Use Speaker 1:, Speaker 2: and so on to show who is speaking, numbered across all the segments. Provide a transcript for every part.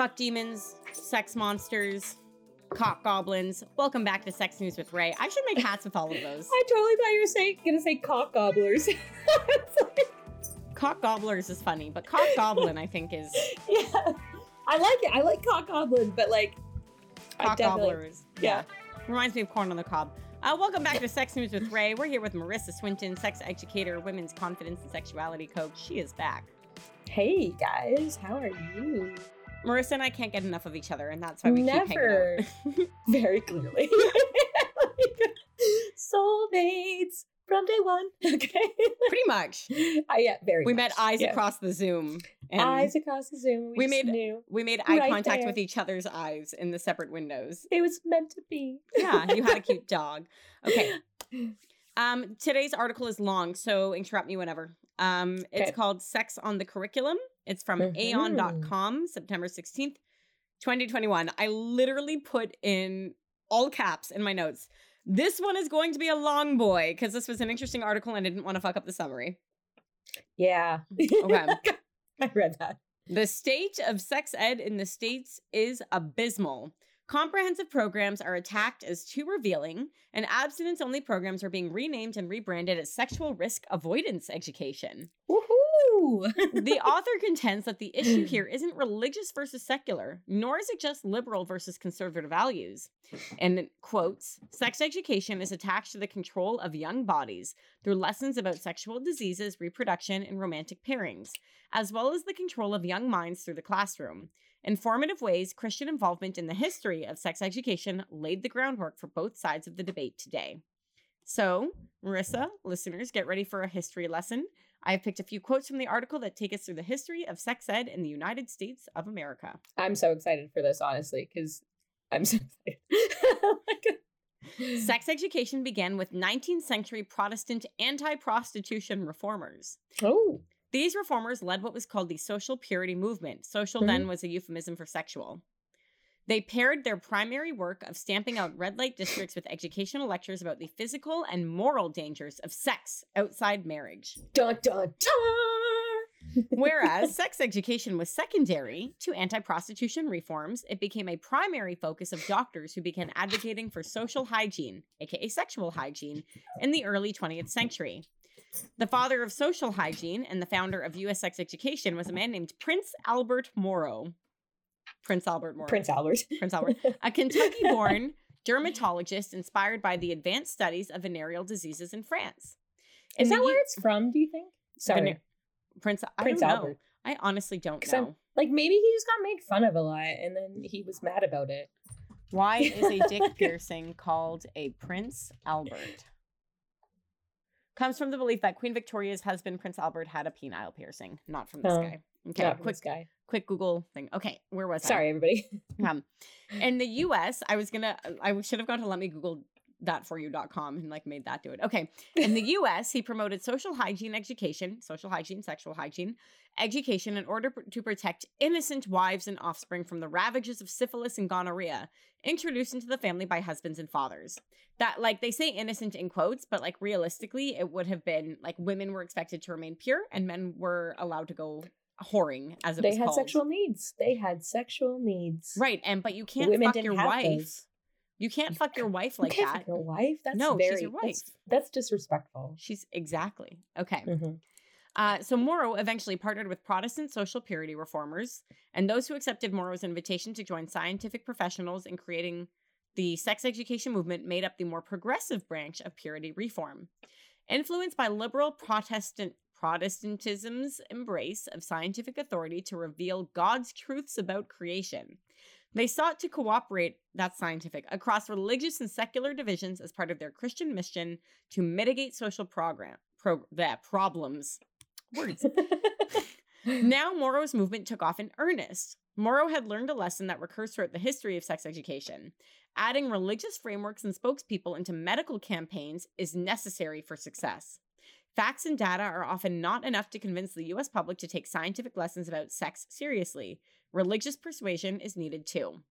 Speaker 1: fuck demons, sex monsters, cock goblins. Welcome back to Sex News with Ray. I should make hats with all of those.
Speaker 2: I totally thought you were saying, gonna say cock gobblers. Like,
Speaker 1: Cock gobblers is funny, but cock goblin I think is
Speaker 2: yeah, I like it. I like cock goblin, but like,
Speaker 1: cock gobblers.
Speaker 2: yeah.
Speaker 1: Reminds me of corn on the cob. Uh, welcome back to Sex News with Ray. We're here with Marissa Swinton, sex educator, women's confidence and sexuality coach. She is back.
Speaker 2: Hey guys, how are you?
Speaker 1: Marissa and I can't get enough of each other, and that's why we
Speaker 2: Never.
Speaker 1: keep hanging out.
Speaker 2: Very clearly. Soulmates from day one. Okay.
Speaker 1: Pretty much.
Speaker 2: Uh, yeah, very.
Speaker 1: We
Speaker 2: much.
Speaker 1: met eyes
Speaker 2: Yeah.
Speaker 1: across the Zoom. And
Speaker 2: eyes across the Zoom. We,
Speaker 1: we made-
Speaker 2: knew
Speaker 1: we made eye
Speaker 2: right
Speaker 1: contact
Speaker 2: there.
Speaker 1: with each other's eyes in the separate windows.
Speaker 2: it was meant to be.
Speaker 1: Yeah, you had a cute dog. Okay. Um, today's article is long, so interrupt me whenever. Um, it's
Speaker 2: Okay.
Speaker 1: called Sex on the Curriculum. It's from
Speaker 2: Mhm.
Speaker 1: aeon.com, September 16th, 2021. I literally put in all caps in my notes. This one is going to be a long boy because this was an interesting article and I didn't want to fuck up the summary.
Speaker 2: Yeah.
Speaker 1: Okay.
Speaker 2: I read that.
Speaker 1: The state of sex ed in the States is abysmal. Comprehensive programs are attacked as too revealing, and abstinence only programs are being renamed and rebranded as sexual risk avoidance education.
Speaker 2: Woohoo!
Speaker 1: The author contends that the issue here isn't religious versus secular, nor is it just liberal versus conservative values. And quotes, sex education is attached to the control of young bodies through lessons about sexual diseases, reproduction, and romantic pairings, as well as the control of young minds through the classroom. In formative ways, Christian involvement in the history of sex education laid the groundwork for both sides of the debate today. So, Marissa, listeners, get ready for a history lesson. I have picked a few quotes from the article that take us through the history of sex ed in the United States of America.
Speaker 2: I'm so excited for this, honestly, because I'm so excited.
Speaker 1: Sex education began with 19th century Protestant anti prostitution reformers.
Speaker 2: Oh.
Speaker 1: These reformers led what was called the social purity movement. Social then mm-hmm. was a euphemism for sexual. They paired their primary work of stamping out red light districts with educational lectures about the physical and moral dangers of sex outside marriage.
Speaker 2: Dun dun dun.
Speaker 1: Whereas sex education was secondary to anti prostitution reforms, it became a primary focus of doctors who began advocating for social hygiene, aka sexual hygiene, in the early 20th century. The father of social hygiene and the founder of US sex education was a man named Prince Albert Morrow. Prince Albert Morrow.
Speaker 2: Prince Albert.
Speaker 1: Prince Albert. A Kentucky born dermatologist inspired by the advanced studies of venereal diseases in France.
Speaker 2: Is that where it's from, do you think? Sorry.
Speaker 1: Prince, I
Speaker 2: Prince
Speaker 1: don't know.
Speaker 2: Albert.
Speaker 1: I honestly don't
Speaker 2: 'Cause I'm-
Speaker 1: know.
Speaker 2: Like maybe he just got made fun of a lot and then he was mad about it.
Speaker 1: Why is a dick piercing called a Prince Albert? Comes from the belief that Queen Victoria's husband, Prince Albert, had a penile piercing. Not from this
Speaker 2: Oh,
Speaker 1: guy. Okay,
Speaker 2: from
Speaker 1: quick,
Speaker 2: guy.
Speaker 1: quick Google thing. Okay, where was I?
Speaker 2: Sorry, everybody.
Speaker 1: Um, in the US, I was gonna, I should have gone to let me Google that for you.com and like made that do it. Okay. In the US, he promoted social hygiene education, social hygiene, sexual hygiene, education in order pr- to protect innocent wives and offspring from the ravages of syphilis and gonorrhea introduced into the family by husbands and fathers. That, like, they say innocent in quotes, but like realistically, it would have been like women were expected to remain pure and men were allowed to go whoring, as it
Speaker 2: They had
Speaker 1: called.
Speaker 2: sexual needs. They had sexual needs.
Speaker 1: Right, and but you can't
Speaker 2: Women
Speaker 1: fuck
Speaker 2: didn't
Speaker 1: your
Speaker 2: have
Speaker 1: wife.
Speaker 2: those.
Speaker 1: You can't fuck your wife
Speaker 2: You
Speaker 1: like
Speaker 2: can't
Speaker 1: that.
Speaker 2: fuck your wife. That's
Speaker 1: No, she's your wife.
Speaker 2: that's disrespectful.
Speaker 1: She's exactly okay.
Speaker 2: Mhm.
Speaker 1: Uh, so Morrow eventually partnered with Protestant social purity reformers and those who accepted Morrow's invitation to join scientific professionals in creating the sex education movement made up the more progressive branch of purity reform. Influenced by liberal Protestant Protestantism's embrace of scientific authority to reveal God's truths about creation, they sought to cooperate, that's scientific, across religious and secular divisions as part of their Christian mission to mitigate social program, pro, that problems. Words. Now Morrow's movement took off in earnest. Morrow had learned a lesson that recurs throughout the history of sex education. Adding religious frameworks and spokespeople into medical campaigns is necessary for success. Facts and data are often not enough to convince the US public to take scientific lessons about sex seriously. Religious persuasion is needed too.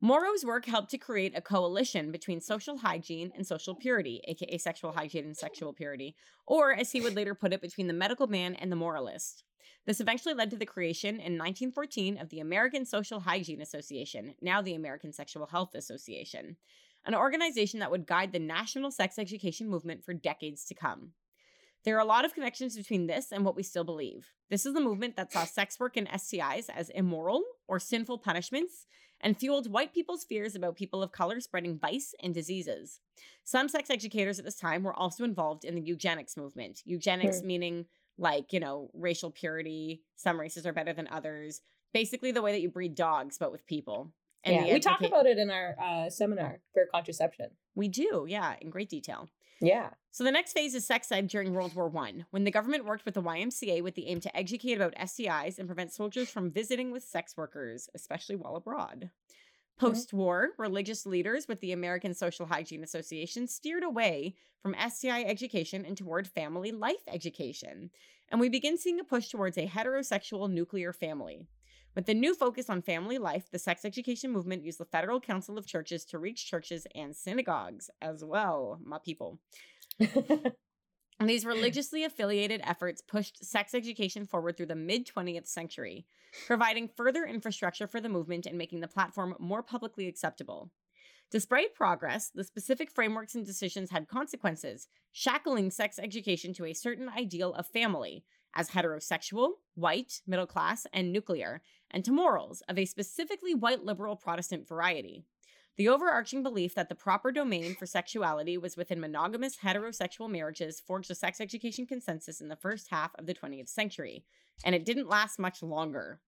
Speaker 1: Morrow's work helped to create a coalition between social hygiene and social purity, aka sexual hygiene and sexual purity, or as he would later put it, between the medical man and the moralist. This eventually led to the creation in 1914 of the American Social Hygiene Association, now the American Sexual Health Association, an organization that would guide the national sex education movement for decades to come. There are a lot of connections between this and what we still believe. This is the movement that saw sex work and STIs as immoral or sinful punishments and fueled white people's fears about people of color spreading vice and diseases. Some sex educators at this time were also involved in the eugenics movement. Eugenics
Speaker 2: Hmm.
Speaker 1: meaning like, you know, racial purity, some races are better than others. Basically the way that you breed dogs but with people.
Speaker 2: Yeah, we talk about it in our uh, seminar for contraception.
Speaker 1: We do, yeah, in great detail.
Speaker 2: Yeah.
Speaker 1: So the next phase is sex ed during World War One, when the government worked with the YMCA with the aim to educate about STIs and prevent soldiers from visiting with sex workers, especially while abroad. Post-war, religious leaders with the American Social Hygiene Association steered away from STI education and toward family life education. And we begin seeing a push towards a heterosexual nuclear family. With the new focus on family life, the sex education movement used the Federal Council of Churches to reach churches and synagogues as well, my people. And these religiously affiliated efforts pushed sex education forward through the mid 20th century, providing further infrastructure for the movement and making the platform more publicly acceptable. Despite progress, the specific frameworks and decisions had consequences, shackling sex education to a certain ideal of family as heterosexual, white, middle class, and nuclear, and to morals of a specifically white liberal Protestant variety. The overarching belief that the proper domain for sexuality was within monogamous heterosexual marriages forged a sex education consensus in the first half of the 20th century, and it didn't last much longer.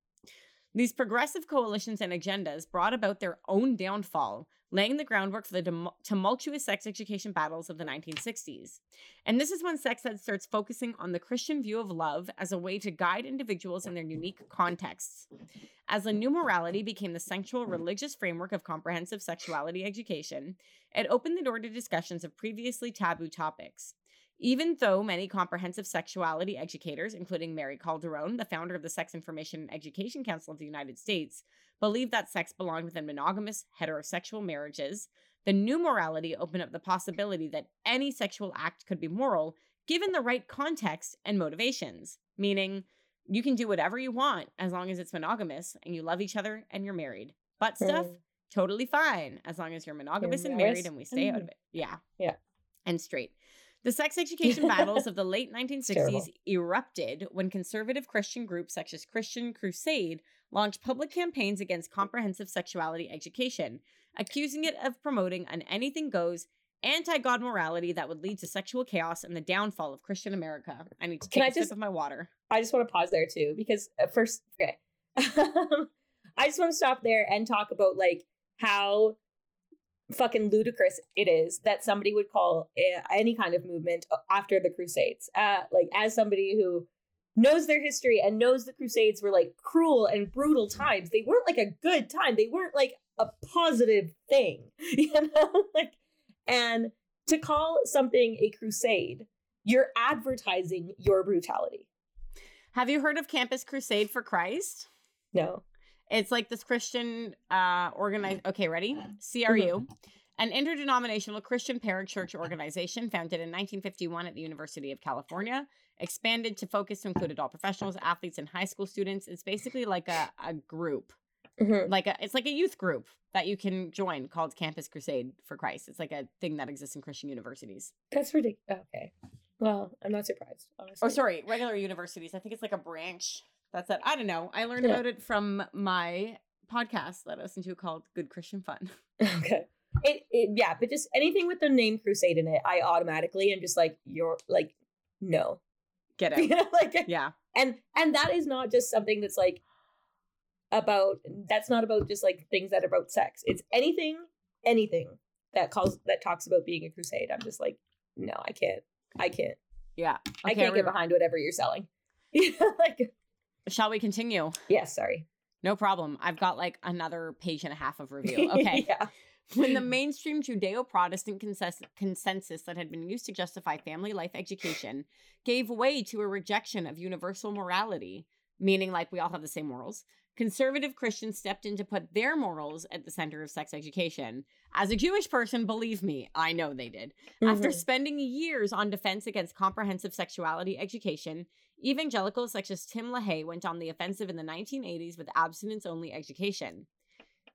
Speaker 1: These progressive coalitions and agendas brought about their own downfall, laying the groundwork for the tum- tumultuous sex education battles of the 1960s. And this is when sex ed starts focusing on the Christian view of love as a way to guide individuals in their unique contexts. As the new morality became the central religious framework of comprehensive sexuality education, it opened the door to discussions of previously taboo topics. Even though many comprehensive sexuality educators, including Mary Calderone, the founder of the Sex Information and Education Council of the United States, believe that sex belonged within monogamous heterosexual marriages, the new morality opened up the possibility that any sexual act could be moral given the right context and motivations, meaning you can do whatever you want as long as it's monogamous and you love each other and you're married. Butt stuff,
Speaker 2: Mm.
Speaker 1: totally fine as long as you're monogamous and
Speaker 2: married
Speaker 1: married and we stay out of it. Yeah.
Speaker 2: Yeah.
Speaker 1: And straight. The sex education battles of the late
Speaker 2: terrible.
Speaker 1: 1960s erupted when conservative Christian groups such as Christian Crusade launched public campaigns against comprehensive sexuality education, accusing it of promoting an anything goes, anti God morality that would lead to sexual chaos and the downfall of Christian America. I need to
Speaker 2: Can
Speaker 1: take
Speaker 2: I
Speaker 1: a sip
Speaker 2: just-
Speaker 1: of my water.
Speaker 2: I just want to pause there too because uh, first, okay, I just want to stop there and talk about like how fucking ludicrous it is that somebody would call eh, any kind of movement after the Crusades. Uh, like as somebody who knows their history and knows the Crusades were like cruel and brutal times. They weren't like a good time. They weren't like a positive thing, you know. like, and to call something a crusade, you're advertising your brutality.
Speaker 1: Have you heard of Campus Crusade for Christ?
Speaker 2: No.
Speaker 1: It's like this Christian uh organized okay, ready? CRU, an interdenominational Christian parachurch organization founded in 1951 at the University of California, expanded to focus to include adult professionals, athletes, and high school students. It's basically like a, a group.
Speaker 2: Mhm.
Speaker 1: Like a it's like a youth group that you can join called Campus Crusade for Christ. It's like a thing that exists in Christian universities.
Speaker 2: That's ridiculous. Okay. Well, I'm not surprised. Honestly.
Speaker 1: Or sorry, regular universities. I think it's like a branch. That's it. I don't know. I learned
Speaker 2: Yeah.
Speaker 1: about it from my podcast that I listen to called Good Christian Fun.
Speaker 2: Okay. It, it yeah, but just anything with the name Crusade in it, I automatically am just like you're like no.
Speaker 1: Get
Speaker 2: You know, like
Speaker 1: Yeah.
Speaker 2: and and that is not just something that's like about that's not about just like things that are about sex. It's anything anything that calls that talks about being a crusade. I'm just like no, I can't. I can't.
Speaker 1: Yeah.
Speaker 2: I can't get behind whatever you're selling. Like
Speaker 1: Shall we continue?
Speaker 2: yes, sorry.
Speaker 1: No problem. I've got like another page and a half of review. Okay.
Speaker 2: yeah.
Speaker 1: when the mainstream Judeo Protestant consensus that had been used to justify family life education gave way to a rejection of universal morality, meaning like we all have the same morals, conservative Christians stepped in to put their morals at the center of sex education. As a Jewish person, believe me, I know they did. After
Speaker 2: Mhm.
Speaker 1: spending years on defense against comprehensive sexuality education, evangelicals such as Tim LaHaye went on the offensive in the 1980s with abstinence only education.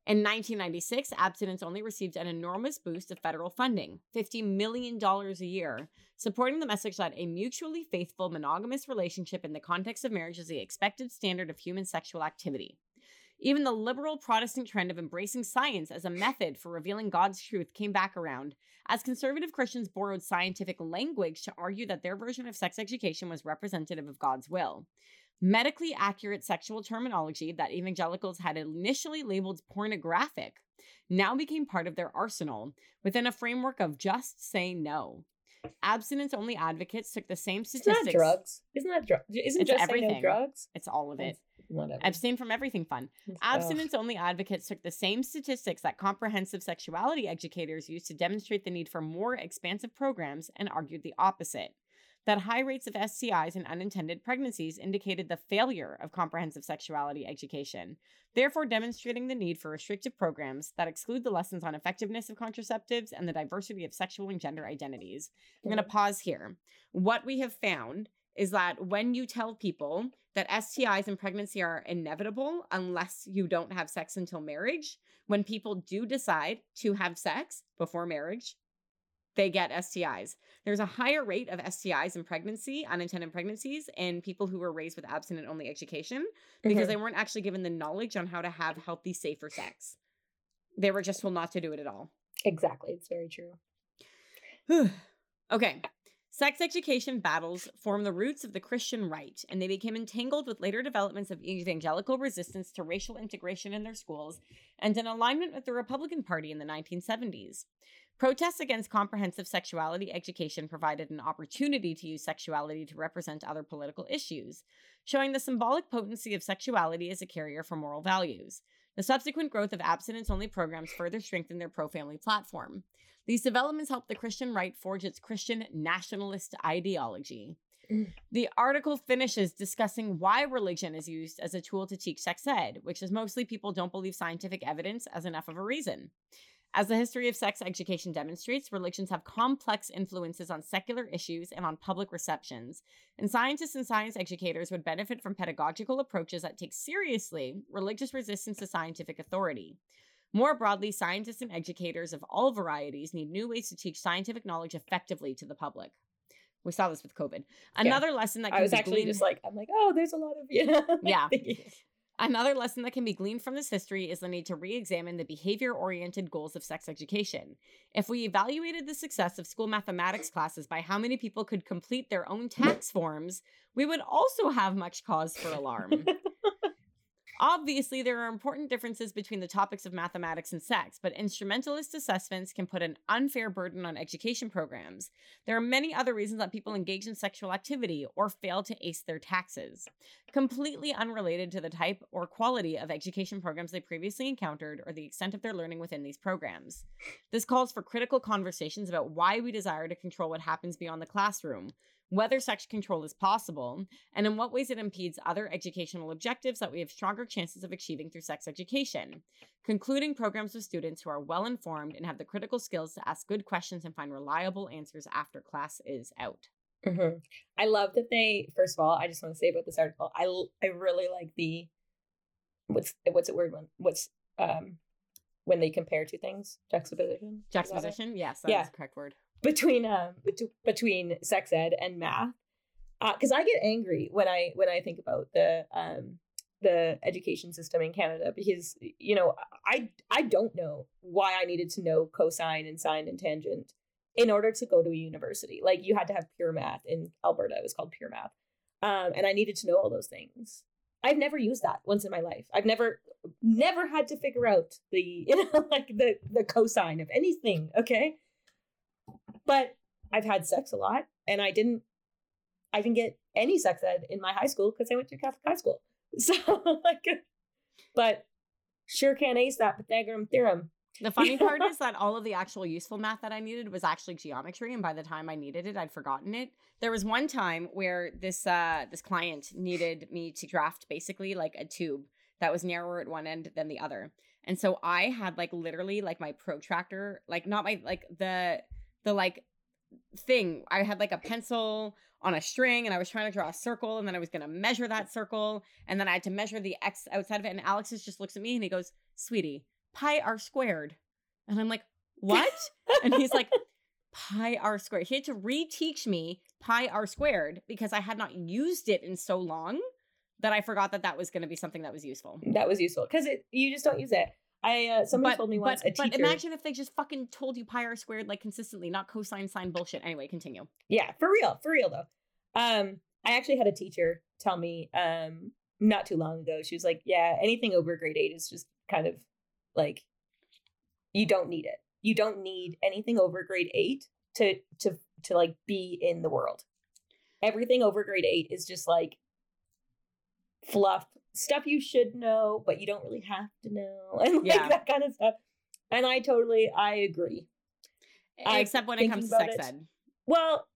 Speaker 1: In 1996, abstinence only received an enormous boost of federal funding, $50 million a year, supporting the message that a mutually faithful monogamous relationship in the context of marriage is the expected standard of human sexual activity. Even the liberal Protestant trend of embracing science as a method for revealing God's truth came back around, as conservative Christians borrowed scientific language to argue that their version of sex education was representative of God's will. Medically accurate sexual terminology that evangelicals had initially labeled pornographic now became part of their arsenal within a framework of just say no. Abstinence only advocates took the same
Speaker 2: It's
Speaker 1: statistics.
Speaker 2: not drugs. Isn't that drugs? Isn't
Speaker 1: It's
Speaker 2: just say no drugs?
Speaker 1: It's all of it.
Speaker 2: Whatever.
Speaker 1: Abstain from everything fun. Abstinence only advocates took the same statistics that comprehensive sexuality educators used to demonstrate the need for more expansive programs and argued the opposite. That high rates of STIs and unintended pregnancies indicated the failure of comprehensive sexuality education, therefore, demonstrating the need for restrictive programs that exclude the lessons on effectiveness of contraceptives and the diversity of sexual and gender identities. I'm going to mm-hmm. pause here. What we have found is that when you tell people that STIs and pregnancy are inevitable unless you don't have sex until marriage, when people do decide to have sex before marriage, they get STIs. There's a higher rate of STIs and pregnancy, unintended pregnancies, in people who were raised with abstinent only education because
Speaker 2: Mhm.
Speaker 1: they weren't actually given the knowledge on how to have healthy, safer sex. They were just told not to do it at all.
Speaker 2: exactly, it's very true.
Speaker 1: okay. Sex education battles form the roots of the Christian right, and they became entangled with later developments of evangelical resistance to racial integration in their schools and an alignment with the Republican Party in the 1970s. Protests against comprehensive sexuality education provided an opportunity to use sexuality to represent other political issues, showing the symbolic potency of sexuality as a carrier for moral values. The subsequent growth of abstinence only programs further strengthened their pro family platform. These developments helped the Christian right forge its Christian nationalist ideology.
Speaker 2: Mm.
Speaker 1: The article finishes discussing why religion is used as a tool to teach sex ed, which is mostly people don't believe scientific evidence as enough of a reason. As the history of sex education demonstrates, religions have complex influences on secular issues and on public receptions, and scientists and science educators would benefit from pedagogical approaches that take seriously religious resistance to scientific authority. More broadly, scientists and educators of all varieties need new ways to teach scientific knowledge effectively to the public. We saw this with COVID. Another lesson that can
Speaker 2: I was actually
Speaker 1: gleaned-
Speaker 2: just like, I'm like, oh, there's a lot of yeah.
Speaker 1: Yeah. Another lesson that can be gleaned from this history is the need to re examine the behavior oriented goals of sex education. If we evaluated the success of school mathematics classes by how many people could complete their own tax forms, we would also have much cause for alarm. Obviously, there are important differences between the topics of mathematics and sex, but instrumentalist assessments can put an unfair burden on education programs. There are many other reasons that people engage in sexual activity or fail to ace their taxes completely unrelated to the type or quality of education programs they previously encountered or the extent of their learning within these programs. This calls for critical conversations about why we desire to control what happens beyond the classroom, whether such control is possible, and in what ways it impedes other educational objectives that we have stronger chances of achieving through sex education. Concluding programs with students who are well informed and have the critical skills to ask good questions and find reliable answers after class is out.
Speaker 2: Mhm. I love that they. First of all, I just want to say about this article. I, I really like the what's what's the word when, what's um when they compare two things juxtaposition?
Speaker 1: Juxtaposition? Yes, that's
Speaker 2: Yeah.
Speaker 1: the correct word.
Speaker 2: Between um bet- between sex ed and math because I get angry when I when I think about the um the education system in Canada because you know I I don't know why I needed to know cosine and sine and tangent in order to go to a university. Like you had to have pure math in Alberta. It was called pure math, um, and I needed to know all those things. I've never used that once in my life. I've never never had to figure out the you know like the the cosine of anything. Okay, but I've had sex a lot, and I didn't. I didn't get any sex ed in my high school because I went to Catholic high school. So like, but sure can't ace that Pythagorean theorem.
Speaker 1: The funny part is that all of the actual useful math that I needed was actually geometry, and by the time I needed it, I'd forgotten it. There was one time where this uh this client needed me to draft basically like a tube that was narrower at one end than the other. And so I had like literally like my protractor, like not my like the the like thing. I had like a pencil on a string and I was trying to draw a circle and then I was going to measure that circle and then I had to measure the x outside of it and Alex just looks at me and he goes, "Sweetie, pi r squared." And I'm like, "What?" and he's like, "Pi r squared." He had to reteach me pi r squared because I had not used it in so long that I forgot that that was going to be something that was useful.
Speaker 2: That was useful because you just don't use it. I uh, somebody
Speaker 1: but,
Speaker 2: told me once
Speaker 1: but,
Speaker 2: a teacher.
Speaker 1: But imagine if they just fucking told you pi r squared like consistently, not cosine sine bullshit. Anyway, continue.
Speaker 2: Yeah, for real, for real though. Um, I actually had a teacher tell me um not too long ago. She was like, "Yeah, anything over grade eight is just kind of like you don't need it. You don't need anything over grade eight to to to like be in the world. Everything over grade eight is just like fluff stuff you should know, but you don't really have to know, and like
Speaker 1: Yeah.
Speaker 2: that kind of stuff. And I totally, I agree. I-
Speaker 1: Except when it comes to sex
Speaker 2: it-
Speaker 1: ed.
Speaker 2: Well,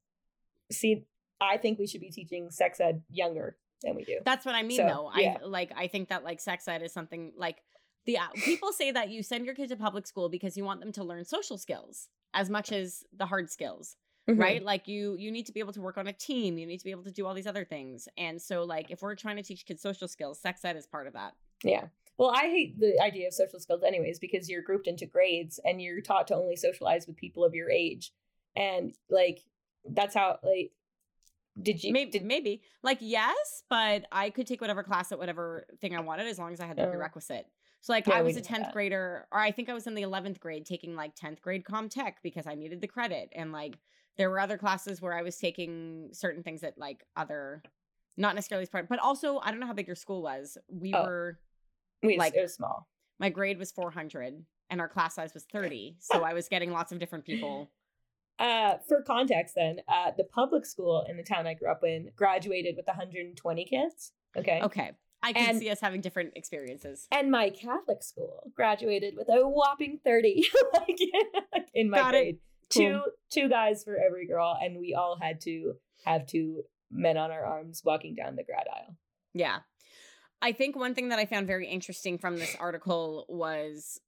Speaker 2: see, I think we should be teaching sex ed younger than we do.
Speaker 1: That's what I mean,
Speaker 2: So,
Speaker 1: though.
Speaker 2: yeah.
Speaker 1: I like. I think that like sex ed is something like the uh, people say that you send your kid to public school because you want them to learn social skills as much as the hard skills,
Speaker 2: Mhm.
Speaker 1: right? Like you you need to be able to work on a team. You need to be able to do all these other things. And so like if we're trying to teach kids social skills, sex ed is part of that.
Speaker 2: Yeah. Well, I hate the idea of social skills, anyways, because you're grouped into grades and you're taught to only socialize with people of your age, and like that's how like did you
Speaker 1: Maybe
Speaker 2: did
Speaker 1: maybe like yes, but I could take whatever class at whatever thing I wanted as long as I had the
Speaker 2: Oh.
Speaker 1: prerequisite. So like
Speaker 2: Yeah,
Speaker 1: I was a 10th
Speaker 2: that.
Speaker 1: grader or I think I was in the 11th grade taking like 10th grade com tech because I needed the credit and like there were other classes where I was taking certain things that like other not necessarily as part but also I don't know how big your school was. We
Speaker 2: Oh.
Speaker 1: were
Speaker 2: we,
Speaker 1: like-
Speaker 2: it was small.
Speaker 1: my grade was 400 and our class size was 30. So I was getting lots of different people.
Speaker 2: Uh, for context, then, uh, the public school in the town I grew up in graduated with 120 kids. Okay.
Speaker 1: Okay. I can
Speaker 2: And-
Speaker 1: see us having different experiences.
Speaker 2: And my Catholic school graduated with a whopping 30 like, in my
Speaker 1: Got it.
Speaker 2: Grade. Two two guys for every girl, and we all had to have two men on our arms walking down the grad aisle.
Speaker 1: Yeah. I think one thing that I found very interesting from this article was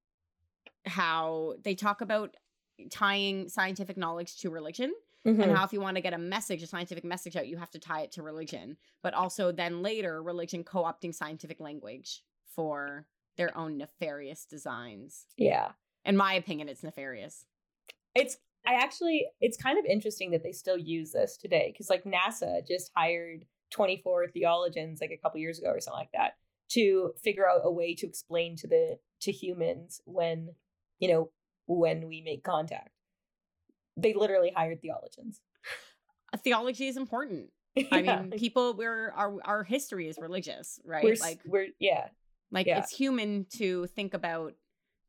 Speaker 1: how they talk about tying scientific knowledge to religion
Speaker 2: Mm-hmm.
Speaker 1: and how if you want to get a message, a scientific message out, you have to tie it to religion. But also then later, religion co opting scientific language for their own nefarious designs.
Speaker 2: yeah.
Speaker 1: In my opinion, it's nefarious.
Speaker 2: It's I actually it's kind of interesting that they still use this today because like NASA just hired 24 theologians like a couple years ago or something like that to figure out a way to explain to the to humans when you know when we make contact. They literally hired theologians.
Speaker 1: Uh, Theology is important. I mean, people we're our our history is religious, right?
Speaker 2: we're
Speaker 1: like
Speaker 2: we're yeah.
Speaker 1: like
Speaker 2: yeah.
Speaker 1: it's human to think about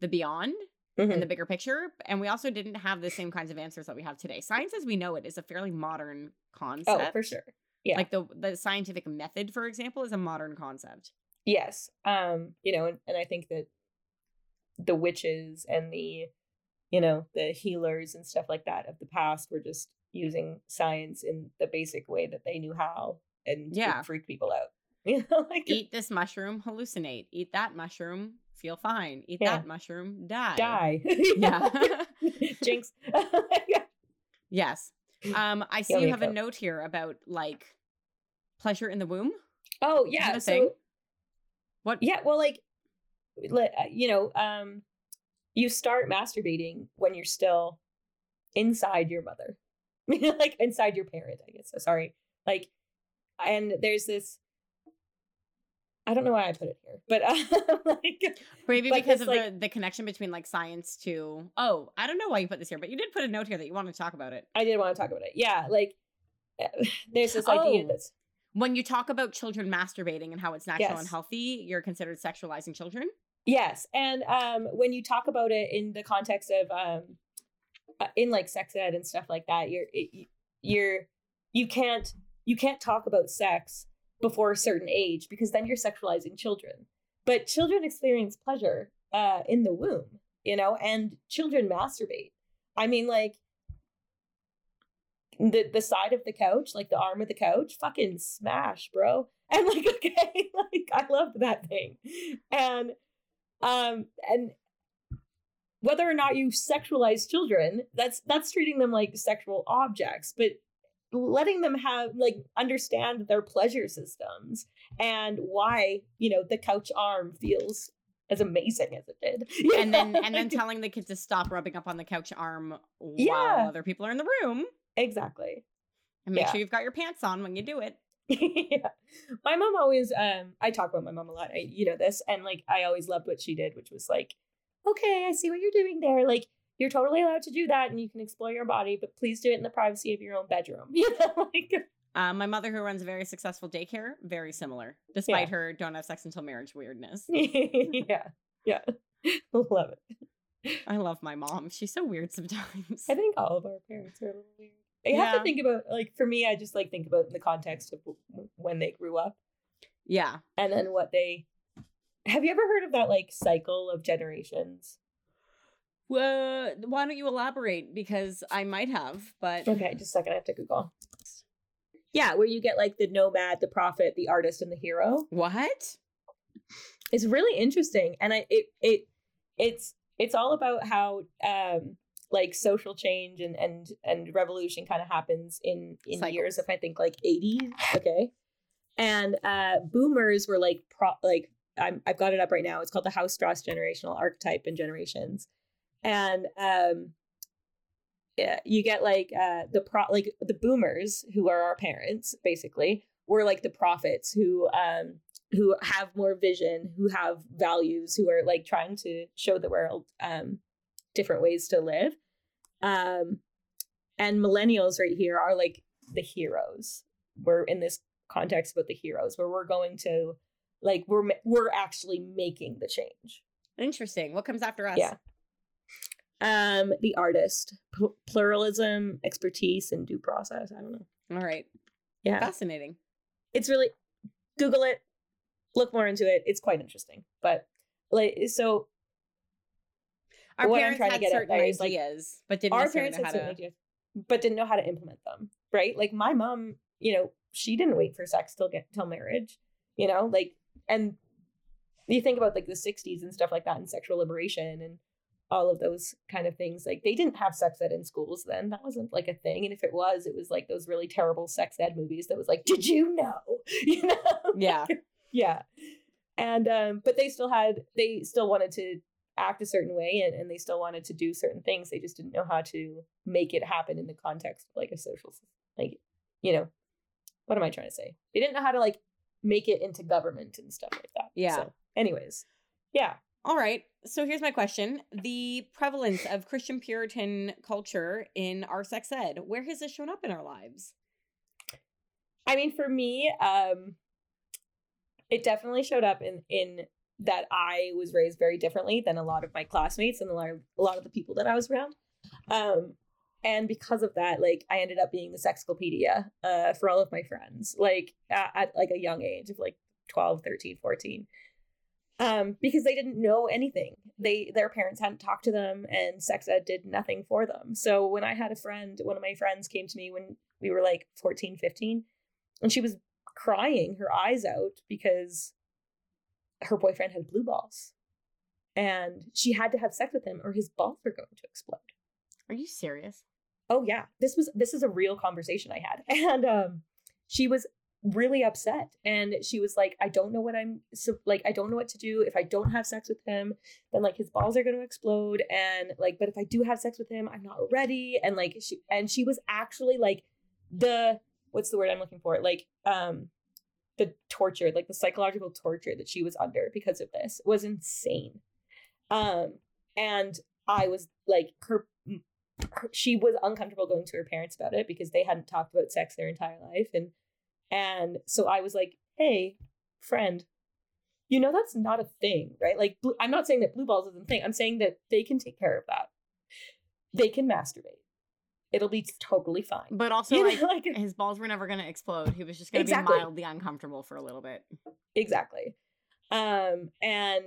Speaker 1: the beyond
Speaker 2: Mhm.
Speaker 1: and the bigger picture and we also didn't have the same kinds of answers that we have today science as we know it is a fairly modern concept
Speaker 2: Oh, for sure. Yeah.
Speaker 1: like the the scientific method for example is a modern concept
Speaker 2: Yes. Um, you know, and, and I think that the witches and the, you know, the healers and stuff like that of the past were just using science in the basic way that they knew how and
Speaker 1: Yeah.
Speaker 2: it freaked people out. You know, like
Speaker 1: eat this mushroom hallucinate eat that mushroom feel fine eat
Speaker 2: Yeah.
Speaker 1: that mushroom die
Speaker 2: die.
Speaker 1: yeah
Speaker 2: Jinx.
Speaker 1: yes um i see you have a note here about like pleasure in the womb
Speaker 2: oh yeah. So
Speaker 1: thing? what
Speaker 2: yeah, well like uh, you know, um you start masturbating when you're still inside your mother. like inside your parent, I guess. So sorry. Like and there's this I don't know why I put it here, but uh, like
Speaker 1: Maybe because
Speaker 2: this,
Speaker 1: of
Speaker 2: like-
Speaker 1: the, the connection between like science to oh I don't know why you put this here but you did put a note here that you want to talk about it
Speaker 2: I did want to talk about it. Yeah, like uh, there's this idea
Speaker 1: Oh.
Speaker 2: that's
Speaker 1: when you talk about children masturbating and how it's natural and healthy you're considered sexualizing children
Speaker 2: Yes, and um, when you talk about it in the context of um, uh, in like sex ed and stuff like that, you're it, you're you can't you can't talk about sex before a certain age because then you're sexualizing children. But children experience pleasure uh, in the womb, you know, and children masturbate. I mean, like the the side of the couch, like the arm of the couch, fucking smash, bro. And like, okay, like I loved that thing. And um and whether or not you sexualize children, that's that's treating them like sexual objects, but letting them have like understand their pleasure systems and why, you know, the couch arm feels as amazing as it did.
Speaker 1: And then and then telling the kid to stop rubbing up on the couch arm while
Speaker 2: Yeah.
Speaker 1: other people are in the room.
Speaker 2: exactly.
Speaker 1: And make
Speaker 2: Yeah.
Speaker 1: sure you've got your pants on when you do it.
Speaker 2: yeah. My mom always um I talk about my mom a lot. I you know this and like I always loved what she did, which was like, "Okay, I see what you're doing there. Like you're totally allowed to do that and you can explore your body, but please do it in the privacy of your own bedroom." You know, like
Speaker 1: Um, my mother, who runs a very successful daycare, very similar, despite her don't have sex until marriage weirdness.
Speaker 2: yeah. Yeah. Love it.
Speaker 1: I love my mom. She's so weird sometimes.
Speaker 2: I think all of our parents are a little weird. I have to think about like for me I just like think about in the context of when they grew up
Speaker 1: Yeah.
Speaker 2: and then what they Have you ever heard of that like cycle of generations?
Speaker 1: Well, why don't you elaborate? Because I might have, but
Speaker 2: Okay, just a second. I have to Google. Yeah, where you get like the nomad, the prophet, the artist, and the hero.
Speaker 1: what?
Speaker 2: It's really interesting, and I it it it's it's all about how um like social change and and and revolution kind of happens in in years of I think like eighty. Okay, and uh boomers were like pro like I'm I've got it up right now. It's called the Howe Strauss generational archetype and generations, and um yeah, you get like uh the pro like the boomers who are our parents basically were like the prophets who um who have more vision who have values who are like trying to show the world um different ways to live um and millennials right here are like the heroes we're in this context about the heroes where we're going to like we're we're actually making the change
Speaker 1: Interesting. What comes after us?
Speaker 2: Yeah. Um the artist Pl- pluralism expertise and due process i don't know
Speaker 1: All right.
Speaker 2: yeah
Speaker 1: Fascinating.
Speaker 2: it's really google it look more into it it's quite interesting but like so
Speaker 1: Our
Speaker 2: What I'm
Speaker 1: parents
Speaker 2: trying to
Speaker 1: had
Speaker 2: get at
Speaker 1: certain
Speaker 2: is, like,
Speaker 1: but didn't
Speaker 2: our parents
Speaker 1: know
Speaker 2: had
Speaker 1: how
Speaker 2: certain
Speaker 1: to.
Speaker 2: ideas but didn't know how to implement them right like my mom you know she didn't wait for sex till get till marriage you know like and you think about like the 60s and stuff like that and sexual liberation and all of those kind of things like they didn't have sex ed in schools then that wasn't like a thing and if it was it was like those really terrible sex ed movies that was like did you know? You know?
Speaker 1: Yeah.
Speaker 2: yeah. And um but they still had they still wanted to act a certain way and, and they still wanted to do certain things they just didn't know how to make it happen in the context of like a social like you know what am i trying to say? They didn't know how to like make it into government and stuff like that
Speaker 1: Yeah.
Speaker 2: so anyways yeah
Speaker 1: All right. So here's my question: the prevalence of Christian Puritan culture in our sex ed. Where has this shown up in our lives?
Speaker 2: I mean, for me, um, it definitely showed up in in that I was raised very differently than a lot of my classmates and a lot of, a lot of the people that I was around. Um, and because of that, like I ended up being the sexclopedia uh, for all of my friends, like at, at like a young age of like 12, 13, 14. Um, because they didn't know anything. They their parents hadn't talked to them and sex ed did nothing for them. So when I had a friend, one of my friends came to me when we were like 14, 15, and she was crying her eyes out because her boyfriend had blue balls and she had to have sex with him or his balls were going to explode
Speaker 1: Are you serious?
Speaker 2: oh yeah this was this is a real conversation i had and um she was really upset. And she was like i don't know what i'm so like i don't know what to do. If i don't have sex with him then like his balls are going to explode. And like but if i do have sex with him i'm not ready. And like she and she was actually like the what's the word i'm looking for? Like um the torture like the psychological torture that she was under because of this was insane. Um and i was like her she was uncomfortable going to her parents about it because they hadn't talked about sex their entire life. And and so i was like hey friend you know that's not a thing right like i'm not saying that blue balls isn't a thing i'm saying that they can take care of that they can masturbate it'll be totally fine
Speaker 1: But also,
Speaker 2: You know,
Speaker 1: like,
Speaker 2: like-
Speaker 1: his balls were never going to explode. He was just going to
Speaker 2: Exactly.
Speaker 1: be mildly uncomfortable for a little bit.
Speaker 2: exactly um and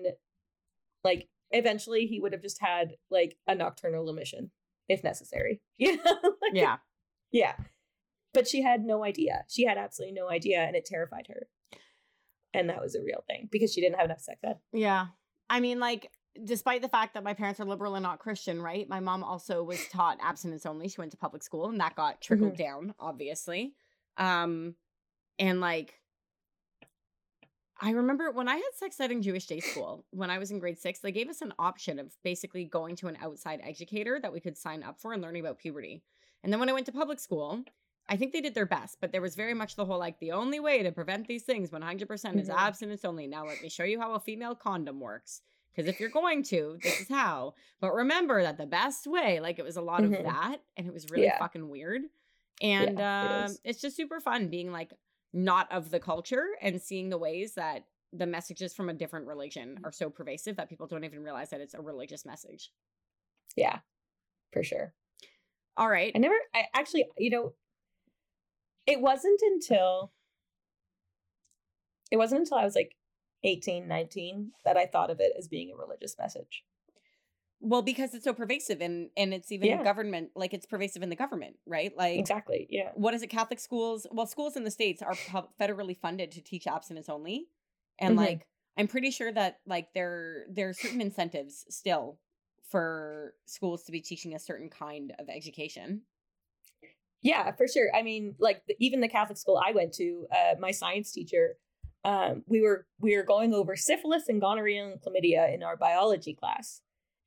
Speaker 2: like eventually he would have just had like a nocturnal emission if necessary you know Like,
Speaker 1: Yeah.
Speaker 2: Yeah. But she had no idea. She had absolutely no idea, and it terrified her. And that was a real thing because she didn't have enough sex ed.
Speaker 1: Yeah. I mean, like, despite the fact that my parents are liberal and not Christian, right? My mom also was taught abstinence only. She went to public school and that got trickled down, obviously. Um, and like, I remember when I had sex ed in Jewish day school, when I was in grade six, they gave us an option of basically going to an outside educator that we could sign up for and learning about puberty. And then when I went to public school, I think they did their best, but there was very much the whole like the only way to prevent these things 100% is
Speaker 2: Mhm.
Speaker 1: abstinence only. Now let me show you how a female condom works. Because if you're going to, this is how. But remember that the best way, like it was a lot
Speaker 2: Mhm.
Speaker 1: of that, and it was really
Speaker 2: Yeah.
Speaker 1: fucking weird. And
Speaker 2: Yeah, it
Speaker 1: um, it's just super fun being like not of the culture and seeing the ways that the messages from a different religion are so pervasive that people don't even realize that it's a religious message.
Speaker 2: Yeah, for sure.
Speaker 1: All right.
Speaker 2: I never, I actually, you know, it wasn't until, it wasn't until I was like 18, 19 that I thought of it as being a religious message.
Speaker 1: Well, because it's so pervasive and and it's even
Speaker 2: Yeah.
Speaker 1: government, like it's pervasive in the government, right? Like
Speaker 2: Exactly. Yeah.
Speaker 1: what is it? Catholic schools? Well, schools in the states are federally funded to teach abstinence only, and
Speaker 2: Mhm.
Speaker 1: like I'm pretty sure that like there there are certain incentives still for schools to be teaching a certain kind of education.
Speaker 2: Yeah, for sure. I mean, like the, even the Catholic school I went to, uh, my science teacher, um, we were we were going over syphilis and gonorrhea and chlamydia in our biology class,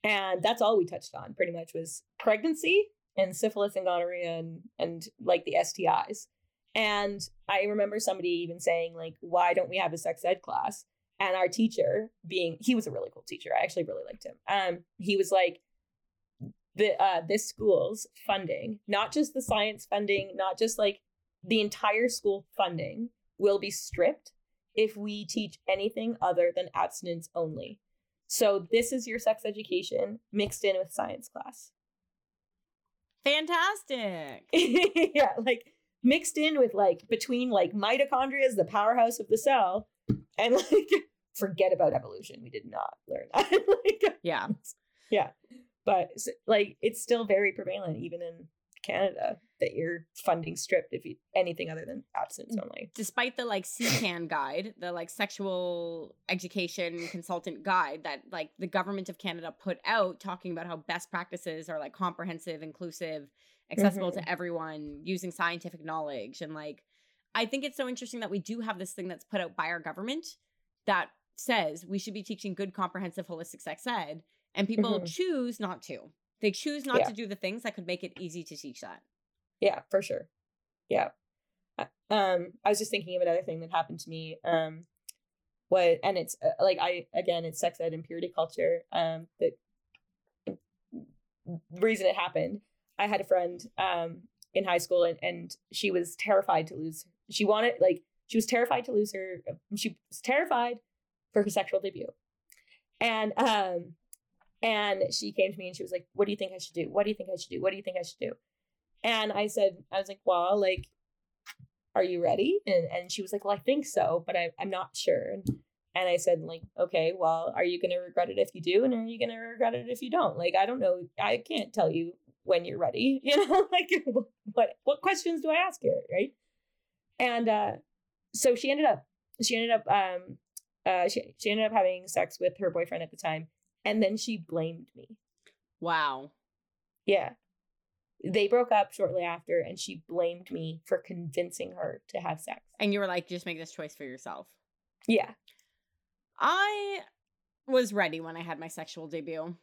Speaker 2: and that's all we touched on. Pretty much was pregnancy and syphilis and gonorrhea and and like the STIs. And I remember somebody even saying like, "Why don't we have a sex ed class?" And our teacher, being he was a really cool teacher, I actually really liked him. Um, he was like, the uh this school's funding, not just the science funding, not just like the entire school funding will be stripped if we teach anything other than abstinence only. So this is your sex education mixed in with science class.
Speaker 1: Fantastic.
Speaker 2: yeah, like mixed in with like between like mitochondria is the powerhouse of the cell and like forget about evolution. We did not learn that. like
Speaker 1: Yeah.
Speaker 2: yeah but like it's still very prevalent even in canada that you're funding stripped if you anything other than abstinence mm, only.
Speaker 1: Despite the like SIECCAN guide, the like sexual education consultant guide that like the government of Canada put out talking about how best practices are like comprehensive, inclusive, accessible to mm-hmm. everyone using scientific knowledge and like I think it's so interesting that we do have this thing that's put out by our government that says we should be teaching good comprehensive holistic sex ed and people
Speaker 2: Mhm.
Speaker 1: choose not to. They choose not
Speaker 2: Yeah.
Speaker 1: to do the things that could make it easy to teach that.
Speaker 2: yeah for sure yeah I- um i was just thinking of another thing that happened to me um what and it's uh, like i again it's sex ed and purity culture um the reason it happened i had a friend um in high school and, and she was terrified to lose she wanted like she was terrified to lose her she was terrified for her sexual debut and um and she came to me and she was like what do you think i should do? What do you think i should do? What do you think i should do? And i said i was like well like are you ready? And and she was like well i think so but I, i'm not sure. And, i said like okay well are you going to regret it if you do? And are you going to regret it if you don't? Like i don't know. I can't tell you when you're ready you know like what what questions do i ask here right? And uh so she ended up she ended up um uh she, she ended up having sex with her boyfriend at the time and then she blamed me
Speaker 1: Wow.
Speaker 2: yeah they broke up shortly after and she blamed me for convincing her to have sex
Speaker 1: And you were like, just make this choice for yourself.
Speaker 2: yeah
Speaker 1: I was ready when I had my sexual debut.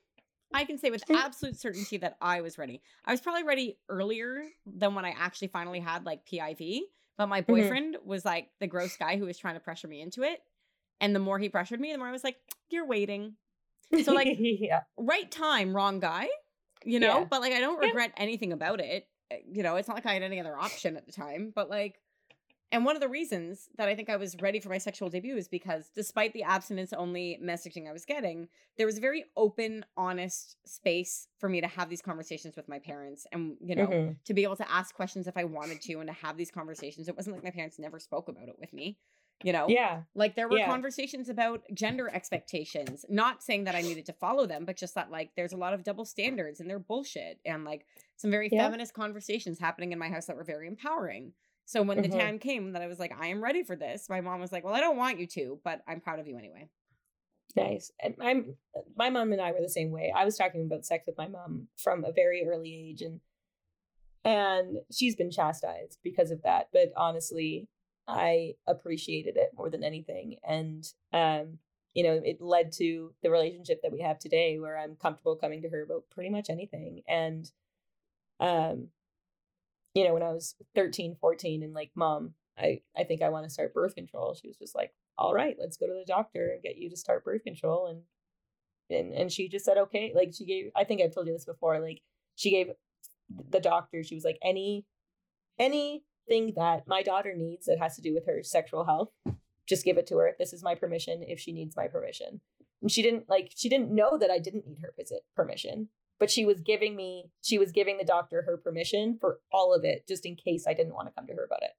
Speaker 1: I can say with absolute certainty that I was ready. I was probably ready earlier than when I actually finally had like PIV, but my mm-hmm. boyfriend was like the gross guy who was trying to pressure me into it. And the more he pressured me, the more I was like, you're waiting. So, like,
Speaker 2: yeah
Speaker 1: Right time, wrong guy, you know?
Speaker 2: Yeah.
Speaker 1: But like, I don't
Speaker 2: Yeah.
Speaker 1: regret anything about it. Uh, You know, it's not like I had any other option at the time, but like, and one of the reasons that I think I was ready for my sexual debut is because despite the abstinence only messaging I was getting, there was a very open, honest space for me to have these conversations with my parents and, you know,
Speaker 2: Mhm.
Speaker 1: to be able to ask questions if I wanted to and to have these conversations. It wasn't like my parents never spoke about it with me. You know?
Speaker 2: Yeah.
Speaker 1: Like there were
Speaker 2: Yeah.
Speaker 1: conversations about gender expectations. Not saying that I needed to follow them, but just that like there's a lot of double standards and they're bullshit. And like some very
Speaker 2: Yeah.
Speaker 1: feminist conversations happening in my house that were very empowering. So when the
Speaker 2: Mhm.
Speaker 1: time came that I was like, I am ready for this, my mom was like, Well, I don't want you to, but I'm proud of you anyway.
Speaker 2: Nice. And I'm my mom and I were the same way. I was talking about sex with my mom from a very early age and and she's been chastised because of that. But honestly, I appreciated it more than anything. And um, you know, it led to the relationship that we have today where I'm comfortable coming to her about pretty much anything. And um, you know, when I was 13, 14 and like, mom, I, I think I want to start birth control. She was just like, all right, let's go to the doctor and get you to start birth control. And and and she just said, okay. Like she gave I think I've told you this before, like she gave the doctor, she was like, Any, any anything that my daughter needs that has to do with her sexual health, just give it to her. This is my permission if she needs my permission. And she didn't like she didn't know that I didn't need her visit permission. But she was giving me she was giving the doctor her permission for all of it, just in case I didn't want to come to her about it.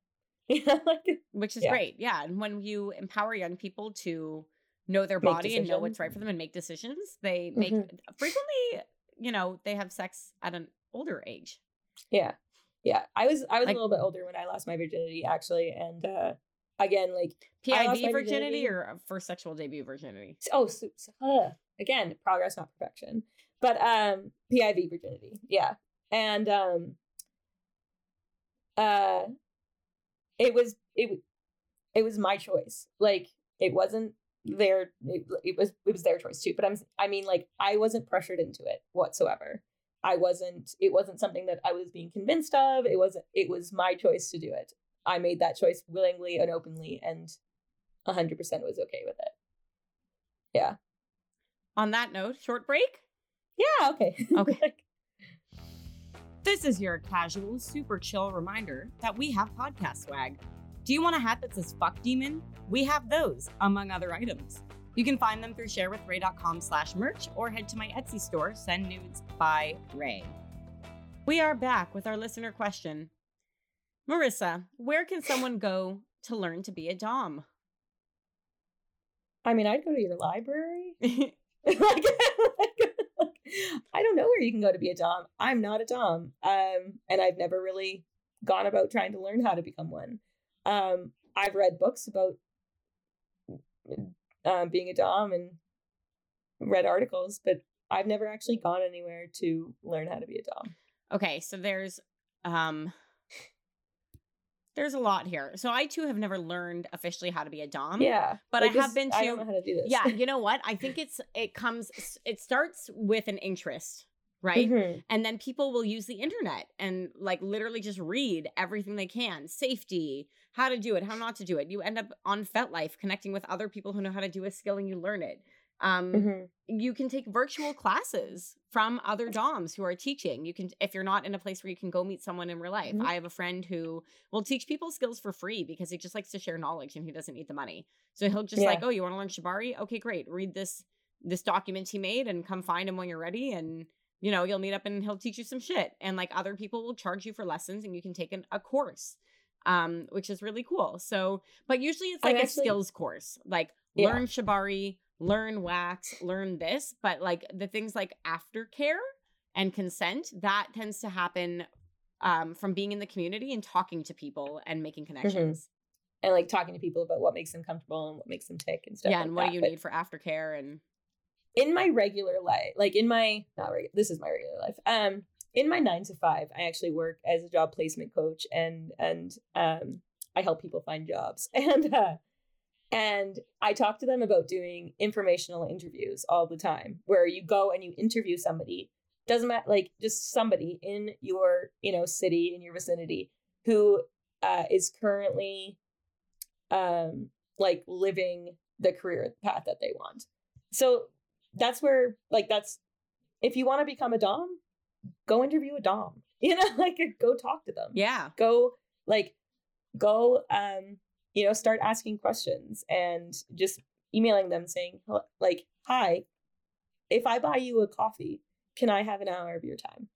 Speaker 2: Yeah, like
Speaker 1: Which is
Speaker 2: Yeah.
Speaker 1: great. Yeah. And when you empower young people to know their
Speaker 2: Make
Speaker 1: body and know what's right for them and make decisions, they make
Speaker 2: Mhm.
Speaker 1: frequently, you know, they have sex at an older age.
Speaker 2: Yeah. Yeah. I was I was
Speaker 1: Like-
Speaker 2: a little bit older when I lost my virginity actually and uh again like
Speaker 1: PIV virginity
Speaker 2: virginity.
Speaker 1: or first sexual debut virginity?
Speaker 2: oh so, so- uh, again progress not perfection. But um PIV virginity. Yeah. And um uh it was it it was my choice. Like it wasn't their it, it was it was their choice too, but I'm I mean like I wasn't pressured into it whatsoever. I wasn't it wasn't something that I was being convinced of. It wasn't it was my choice to do it. I made that choice willingly and openly and 100% was okay with it. Yeah.
Speaker 1: On that note, short break.
Speaker 2: Yeah, okay.
Speaker 1: Okay. This is your casual, super chill reminder that we have podcast swag. Do you want a hat that says fuck demon? We have those, among other items. You can find them through sharewithray.com slash merch or head to my Etsy store, Send Nudes by Ray. We are back with our listener question. Marissa, where can someone go to learn to be a Dom?
Speaker 2: I mean, I'd go to your library. like, like, I don't know where you can go to be a dom. I'm not a dom, um, and I've never really gone about trying to learn how to become one. Um, I've read books about um, being a dom and read articles, but I've never actually gone anywhere to learn how to be a dom.
Speaker 1: Okay, so there's um there's a lot here. So I too have never learned officially how to be a dom.
Speaker 2: yeah,
Speaker 1: but
Speaker 2: like
Speaker 1: I have
Speaker 2: this-
Speaker 1: been
Speaker 2: I
Speaker 1: to-
Speaker 2: don't know how to do this.
Speaker 1: Yeah, you know what? I think it's it comes it starts with an interest, right?
Speaker 2: Mhm.
Speaker 1: And then people will use the internet and like literally just read everything they can. Safety, how to do it, how not to do it. You end up on FetLife connecting with other people who know how to do a skill and you learn it. Um
Speaker 2: Mhm.
Speaker 1: you can take virtual classes from other doms who are teaching you can if you're not in a place where you can go meet someone in real life
Speaker 2: Mhm.
Speaker 1: i have a friend who will teach people skills for free because he just likes to share knowledge and he doesn't need the money so he'll just
Speaker 2: Yeah.
Speaker 1: like oh you want to learn shibari okay great read this this document he made and come find him when you're ready and you know you'll meet up and he'll teach you some shit and like other people will charge you for lessons and you can take an, a course um which is really cool so but usually it's like a
Speaker 2: actually-
Speaker 1: skills course like
Speaker 2: Yeah.
Speaker 1: learn shibari learn wax, learn this, but like the things like aftercare and consent, that tends to happen um, from being in the community and talking to people and making
Speaker 2: Mm-hmm.
Speaker 1: connections.
Speaker 2: and like talking to people about what makes them comfortable and what makes them tick and stuff.
Speaker 1: Yeah,
Speaker 2: like
Speaker 1: and what
Speaker 2: that.
Speaker 1: do you
Speaker 2: But
Speaker 1: need for aftercare and
Speaker 2: in my regular life, like in my not regular, this is my regular life. Um, in my nine to five, I actually work as a job placement coach, and and um, I help people find jobs, and uh, and I talk to them about doing informational interviews all the time, where you go and you interview somebody. Doesn't matter, like just somebody in your you know city in your vicinity who uh, is currently um like living the career path that they want. So that's where like that's if you want to become a dom go interview a dom you know like go talk to them
Speaker 1: yeah.
Speaker 2: go like go um you know start asking questions and just emailing them saying like hi if i buy you a coffee can i have an hour of your time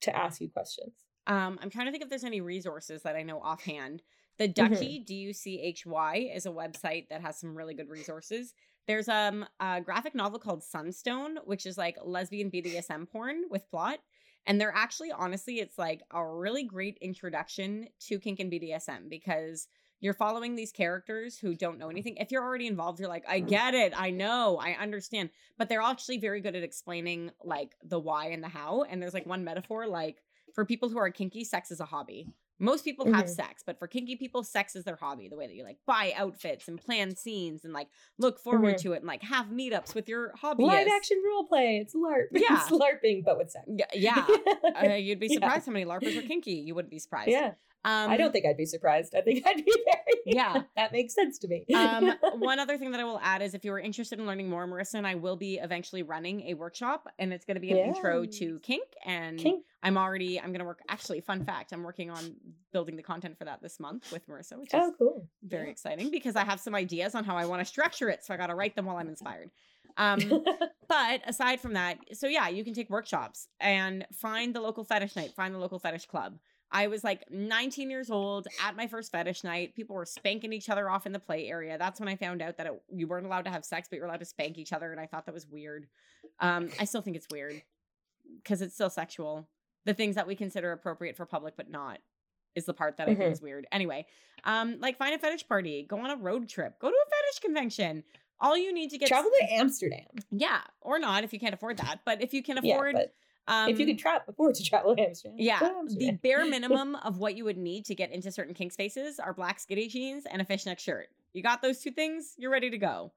Speaker 2: to ask you questions
Speaker 1: Um, I'm trying to think if there's any resources that I know offhand. The Duchy, D U C H Y, is a website that has some really good resources. There's um a graphic novel called Sunstone, which is like lesbian BDSM porn with plot. And they're actually, honestly, it's like a really great introduction to kink and BDSM because you're following these characters who don't know anything. If you're already involved, you're like, I get it, I know, I understand. But they're actually very good at explaining like the why and the how. And there's like one metaphor like for people who are kinky, sex is a hobby. Most people have
Speaker 2: Mhm.
Speaker 1: sex, but for kinky people, sex is their hobby. The way that you like buy outfits and plan scenes and like look forward
Speaker 2: Mhm.
Speaker 1: to it and like have meetups with your hobby.
Speaker 2: Live action role play. It's LARP.
Speaker 1: Yeah.
Speaker 2: it's LARPing, but with sex.
Speaker 1: Yeah, yeah. Uh, you'd be
Speaker 2: Yeah.
Speaker 1: surprised how many LARPers are kinky. You wouldn't be surprised.
Speaker 2: yeah.
Speaker 1: Um,
Speaker 2: I don't think I'd be surprised. I think I'd be very.
Speaker 1: Yeah.
Speaker 2: that makes sense to me.
Speaker 1: um, one other thing that I will add is if you are interested in learning more, Marissa and I will be eventually running a workshop, and it's going to be an intro to kink. And
Speaker 2: King.
Speaker 1: I'm already I'm to work. Actually, fun fact: I'm working on building the content for that this month with Marissa, which is
Speaker 2: Oh, cool.
Speaker 1: very exciting because I have some ideas on how I want to structure it. So I got to write them while I'm inspired. Um, but aside from that, so yeah, you can take workshops and find the local fetish night, find the local fetish club. I was like 19 years old at my first fetish night. People were spanking each other off in the play area. That's when I found out that it, you weren't allowed to have sex, but you were allowed to spank each other. And I thought that was weird. Um, I still think it's weird because it's still sexual. The things that we consider appropriate for public but not is the part that I think
Speaker 2: Mhm.
Speaker 1: is weird. Anyway, um, like find a fetish party, go on a road trip, go to a fetish convention. All you need to get
Speaker 2: Travel to Amsterdam.
Speaker 1: yeah, or not if you can't afford that. But if you can afford,
Speaker 2: but
Speaker 1: um,
Speaker 2: if you could tra- afford to travel to Amsterdam,
Speaker 1: yeah,
Speaker 2: to
Speaker 1: the bare minimum of what you would need to get into certain kink spaces are black skinny jeans and a fishnet shirt. You got those two things, you're ready to go.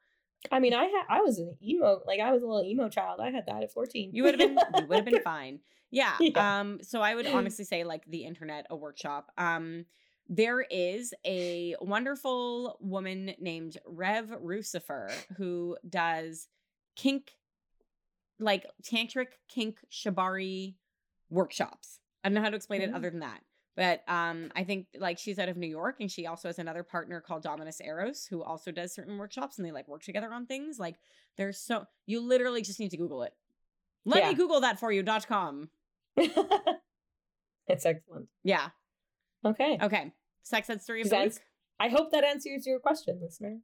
Speaker 2: I mean, I had I was an emo, like I was a little emo child. I had that at fourteen.
Speaker 1: You would have been, you would have been fine. Yeah.
Speaker 2: Yeah.
Speaker 1: Um. So I would honestly say like the internet, a workshop. Um. There is a wonderful woman named Rev Rucifer who does kink, like tantric kink shibari workshops. I don't know how to explain it
Speaker 2: Mm.
Speaker 1: other than that. But um, I think like she's out of New York and she also has another partner called Dominus Eros who also does certain workshops and they like work together on things. Like there's so you literally just need to Google it. Let
Speaker 2: Yeah.
Speaker 1: me Google that for you dot com.
Speaker 2: it's excellent.
Speaker 1: Yeah.
Speaker 2: Okay.
Speaker 1: Okay. Sex ed story of the.
Speaker 2: I hope that answers your question, listener.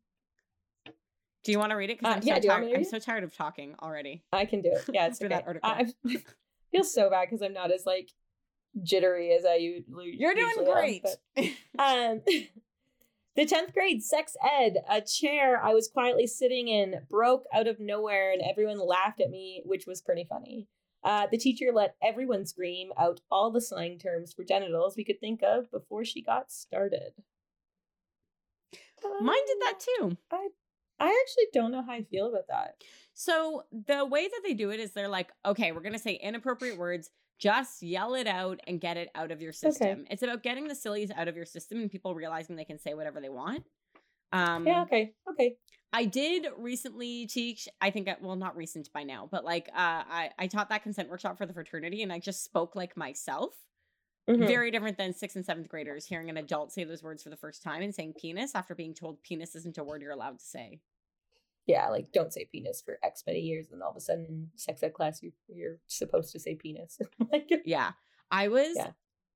Speaker 1: Do you want to read it? Because
Speaker 2: Uh,
Speaker 1: I'm,
Speaker 2: yeah,
Speaker 1: so tired. I'm so tired of talking already.
Speaker 2: I can do it. Yeah, it's okay.
Speaker 1: that article.
Speaker 2: I feel so bad because I'm not as like jittery as I usually.
Speaker 1: You're doing
Speaker 2: usually am,
Speaker 1: great.
Speaker 2: but- Um, the 10th grade sex ed, a chair I was quietly sitting in broke out of nowhere and everyone laughed at me, which was pretty funny. Uh, the teacher let everyone scream out all the slang terms for genitals we could think of before she got started.
Speaker 1: Mine did that too.
Speaker 2: I I actually don't know how I feel about that.
Speaker 1: So the way that they do it is they're like, okay, we're gonna say inappropriate words. Just yell it out and get it out of your system. It's about getting the sillies out of your system and people realizing they can say whatever they want. Um,
Speaker 2: yeah, okay, okay.
Speaker 1: I did recently teach, I think, uh, well, not recent by now, but like uh, I, I taught that consent workshop for the fraternity and I just spoke like myself.
Speaker 2: Mhm.
Speaker 1: Very different than sixth and seventh graders hearing an adult say those words for the first time and saying penis after being told penis isn't a word you're allowed to say.
Speaker 2: Yeah, like don't say penis for X many years, and all of a sudden in sex ed class you you're supposed to say penis. like,
Speaker 1: Yeah. I was
Speaker 2: Yeah.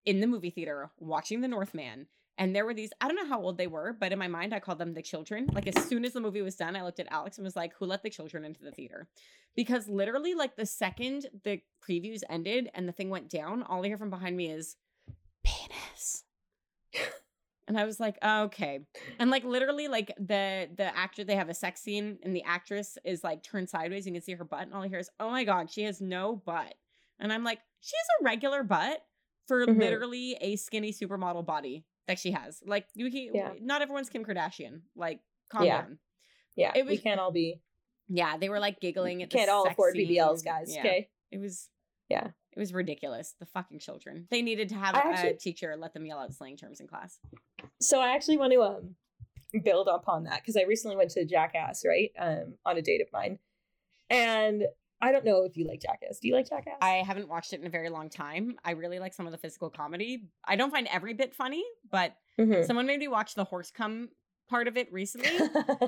Speaker 1: in the movie theater watching The Northman, and there were these, I don't know how old they were, but in my mind, I called them the children. Like, as soon as the movie was done, I looked at Alex and was like, who let the children into the theater? Because literally, like, the second the previews ended and the thing went down, all I hear from behind me is penis. And I was like, okay. And like literally, like the the actor, they have a sex scene, and the actress is like turned sideways. You can see her butt, and all I hear is, "Oh my god, she has no butt." And I'm like, she has a regular butt for
Speaker 2: Mhm.
Speaker 1: literally a skinny supermodel body that she has. Like, you can,
Speaker 2: Yeah.
Speaker 1: not everyone's Kim Kardashian. Like, calm
Speaker 2: Yeah.
Speaker 1: down.
Speaker 2: yeah,
Speaker 1: It
Speaker 2: we
Speaker 1: was-
Speaker 2: can't all be
Speaker 1: Yeah, they were like giggling at the
Speaker 2: can't all afford BBLs, guys.
Speaker 1: Yeah.
Speaker 2: Okay.
Speaker 1: It was
Speaker 2: Yeah.
Speaker 1: It was ridiculous. The fucking children. They needed to have
Speaker 2: I
Speaker 1: a
Speaker 2: actually-
Speaker 1: teacher let them yell out slang terms in class.
Speaker 2: So I actually want to um build upon that because I recently went to Jackass, right? Um, on a date of mine, and I don't know if you like Jackass. Do you like Jackass?
Speaker 1: I haven't watched it in a very long time. I really like some of the physical comedy. I don't find every bit funny, but
Speaker 2: Mhm.
Speaker 1: someone made me watch the horse cum part of it recently.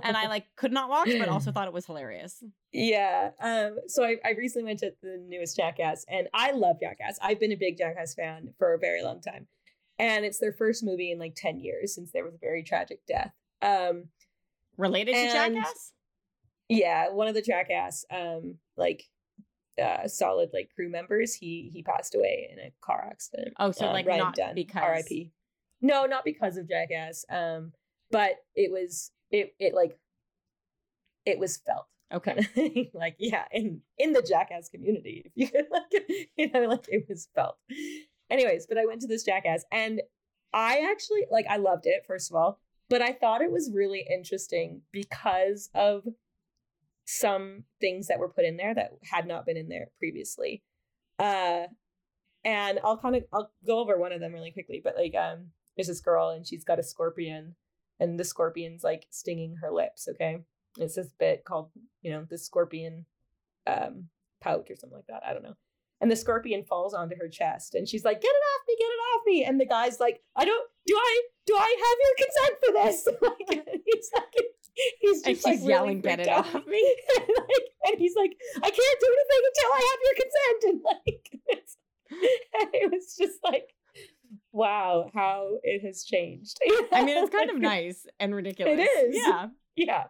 Speaker 1: and I like could not watch, but also thought it was hilarious.
Speaker 2: Yeah. Um, so I, I recently went to the newest Jackass and I love Jackass. I've been a big Jackass fan for a very long time. and it's their first movie in like 10 years since there was a very tragic death. Um,
Speaker 1: Related to Jackass?
Speaker 2: yeah, one of the Jackass, um, like, uh, solid like crew members, he he passed away in a car accident.
Speaker 1: Oh, so
Speaker 2: Um,
Speaker 1: like
Speaker 2: Ryan
Speaker 1: not
Speaker 2: Dunn,
Speaker 1: because
Speaker 2: R.I.P. No, not because of Jackass. Um, but it was it it like it was felt.
Speaker 1: Okay.
Speaker 2: kind of thing. like yeah in in the jackass community if you could like you know like it was felt anyways but i went to this jackass and i actually like i loved it first of all but i thought it was really interesting because of some things that were put in there that had not been in there previously uh and i'll kind of i'll go over one of them really quickly but like um there's this girl and she's got a scorpion and the scorpion's like stinging her lips okay? It's this bit called you know the scorpion um pouch or something like that i don't know. And the scorpion falls onto her chest and she's like get it off me get it off me! And the guy's like i don't do i do i have your consent for this? Like he's like he's
Speaker 1: And
Speaker 2: just like
Speaker 1: yelling,
Speaker 2: really
Speaker 1: "Get it
Speaker 2: out.
Speaker 1: off me!"
Speaker 2: and, like, and he's like i can't do anything until i have your consent. And like it's, it was just like wow how it has changed
Speaker 1: I mean, it's kind of nice and ridiculous.
Speaker 2: It is.
Speaker 1: Yeah.
Speaker 2: yeah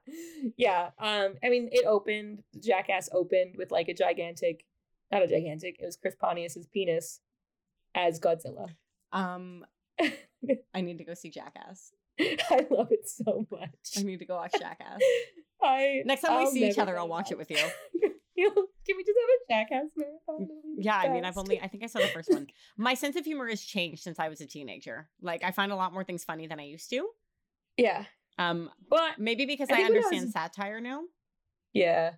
Speaker 2: yeah um i mean it opened jackass opened with like a gigantic not a gigantic it was chris pontius's penis as godzilla
Speaker 1: Um, I need to go see Jackass.
Speaker 2: i love it so much
Speaker 1: I need to go watch Jackass.
Speaker 2: I,
Speaker 1: Next time we
Speaker 2: I'll
Speaker 1: see each other, I'll watch it with you.
Speaker 2: Can we just have a jackass marathon
Speaker 1: Yeah, I mean, I've only, I think I saw the first one. My sense of humor has changed since I was a teenager. Like, I find a lot more things funny than I used to.
Speaker 2: yeah
Speaker 1: Um,
Speaker 2: but
Speaker 1: maybe because
Speaker 2: I
Speaker 1: I understand
Speaker 2: was-
Speaker 1: satire now.
Speaker 2: Yeah.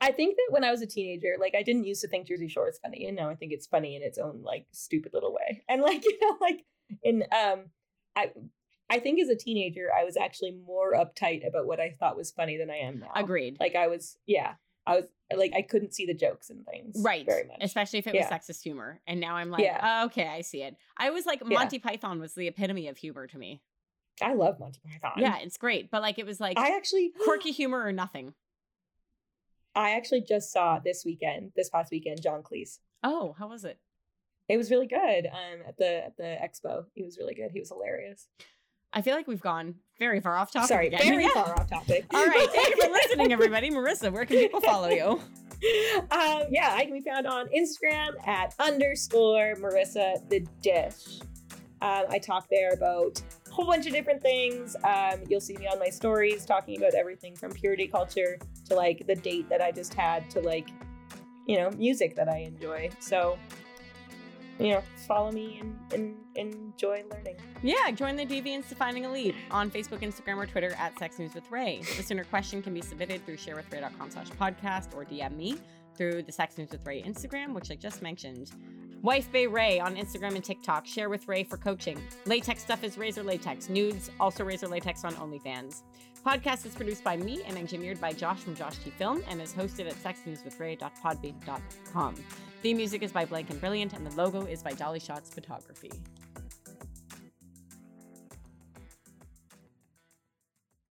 Speaker 2: I think that when I was a teenager, like I didn't used to think Jersey Shore was funny, and now I think it's funny in its own like stupid little way. And like you know, like in um, I I think as a teenager, I was actually more uptight about what I thought was funny than I am now.
Speaker 1: Agreed.
Speaker 2: Like I was, yeah, I was like I couldn't see the jokes and things,
Speaker 1: Right.
Speaker 2: Very much.
Speaker 1: Especially if it
Speaker 2: Yeah.
Speaker 1: was sexist humor. And now I'm like,
Speaker 2: Yeah.
Speaker 1: oh, okay, I see it. I was like,
Speaker 2: Yeah.
Speaker 1: Monty Python was the epitome of humor to me.
Speaker 2: I love Monty Python.
Speaker 1: Yeah, it's great. But like, it was like
Speaker 2: I actually
Speaker 1: quirky humor or nothing.
Speaker 2: I actually just saw this weekend, this past weekend, John Cleese.
Speaker 1: Oh, how was it?
Speaker 2: It was really good. Um, at the at the expo, he was really good. He was hilarious.
Speaker 1: I feel like we've gone very far off topic.
Speaker 2: Sorry,
Speaker 1: again.
Speaker 2: very
Speaker 1: Yeah.
Speaker 2: far off topic.
Speaker 1: All right. Thank you for listening, everybody. Marissa, where can people follow you?
Speaker 2: um, yeah, I can be found on Instagram at underscore Marissa the Dish. Um, I talk there about a whole bunch of different things. Um, you'll see me on my stories talking about everything from purity culture to like the date that I just had to like, you know, music that I enjoy. So, you know, follow me and, and enjoy learning.
Speaker 1: Yeah, join the Deviants to Finding Lead on Facebook, Instagram, or Twitter at Sex News with Ray. Listener question can be submitted through sharewithray.com slash podcast or DM me through the Sex News with Ray Instagram, which I just mentioned. Wife Bay Ray on Instagram and TikTok. Share with Ray for coaching. Latex stuff is Razor Latex. Nudes, also Razor Latex on OnlyFans. Podcast is produced by me and engineered by Josh from Josh T Film and is hosted at sexnewswithray.podbean.com. The music is by Blank and Brilliant, and the logo is by Dolly Shots Photography.